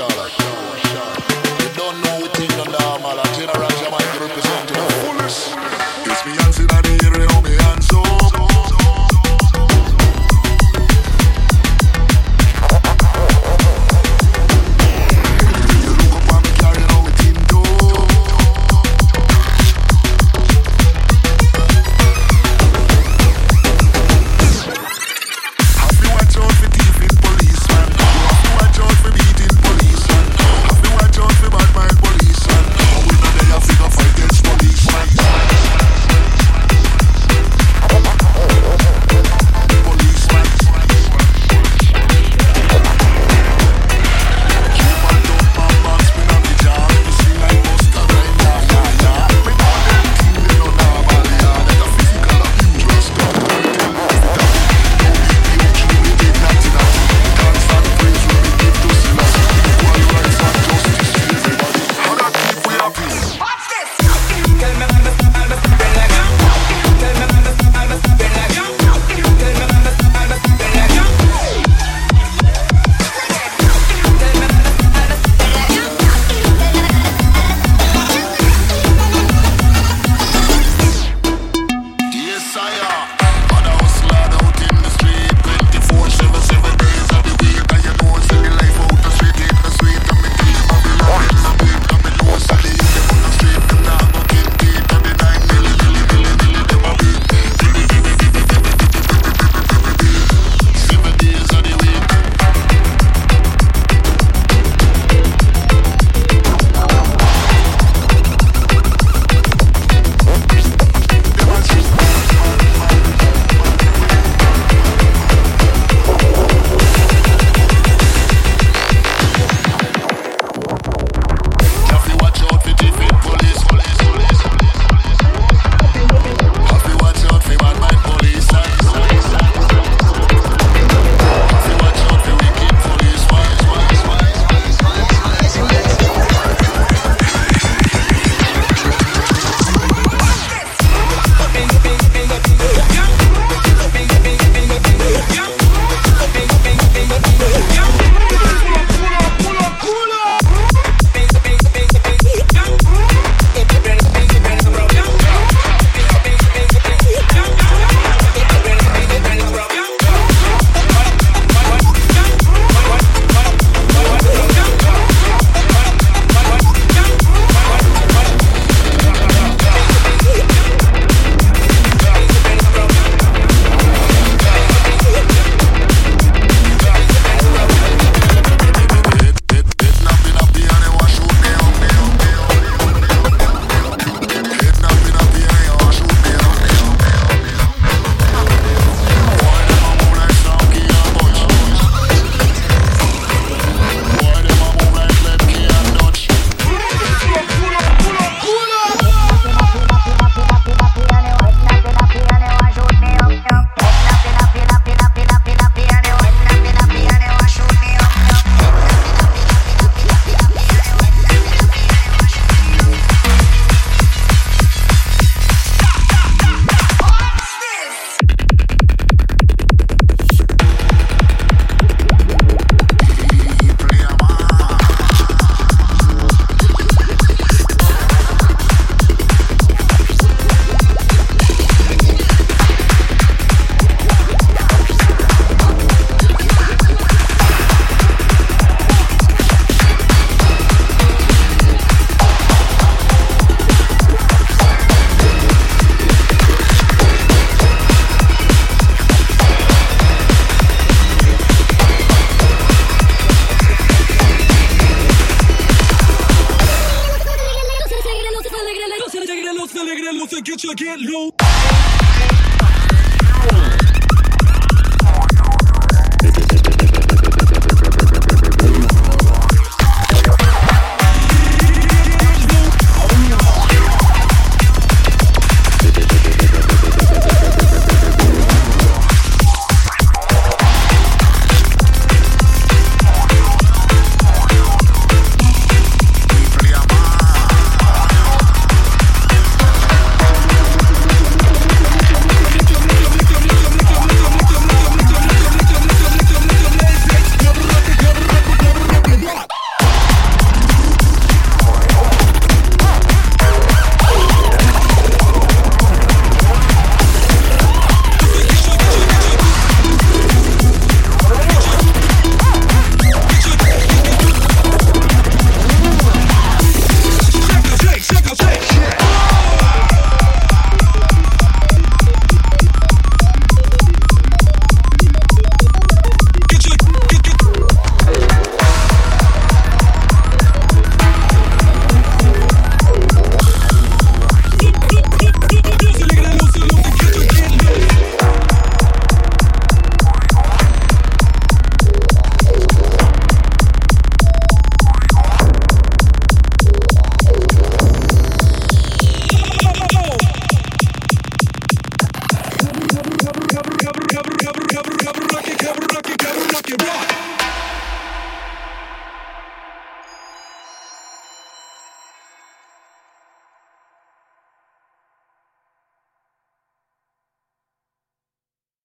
Have get.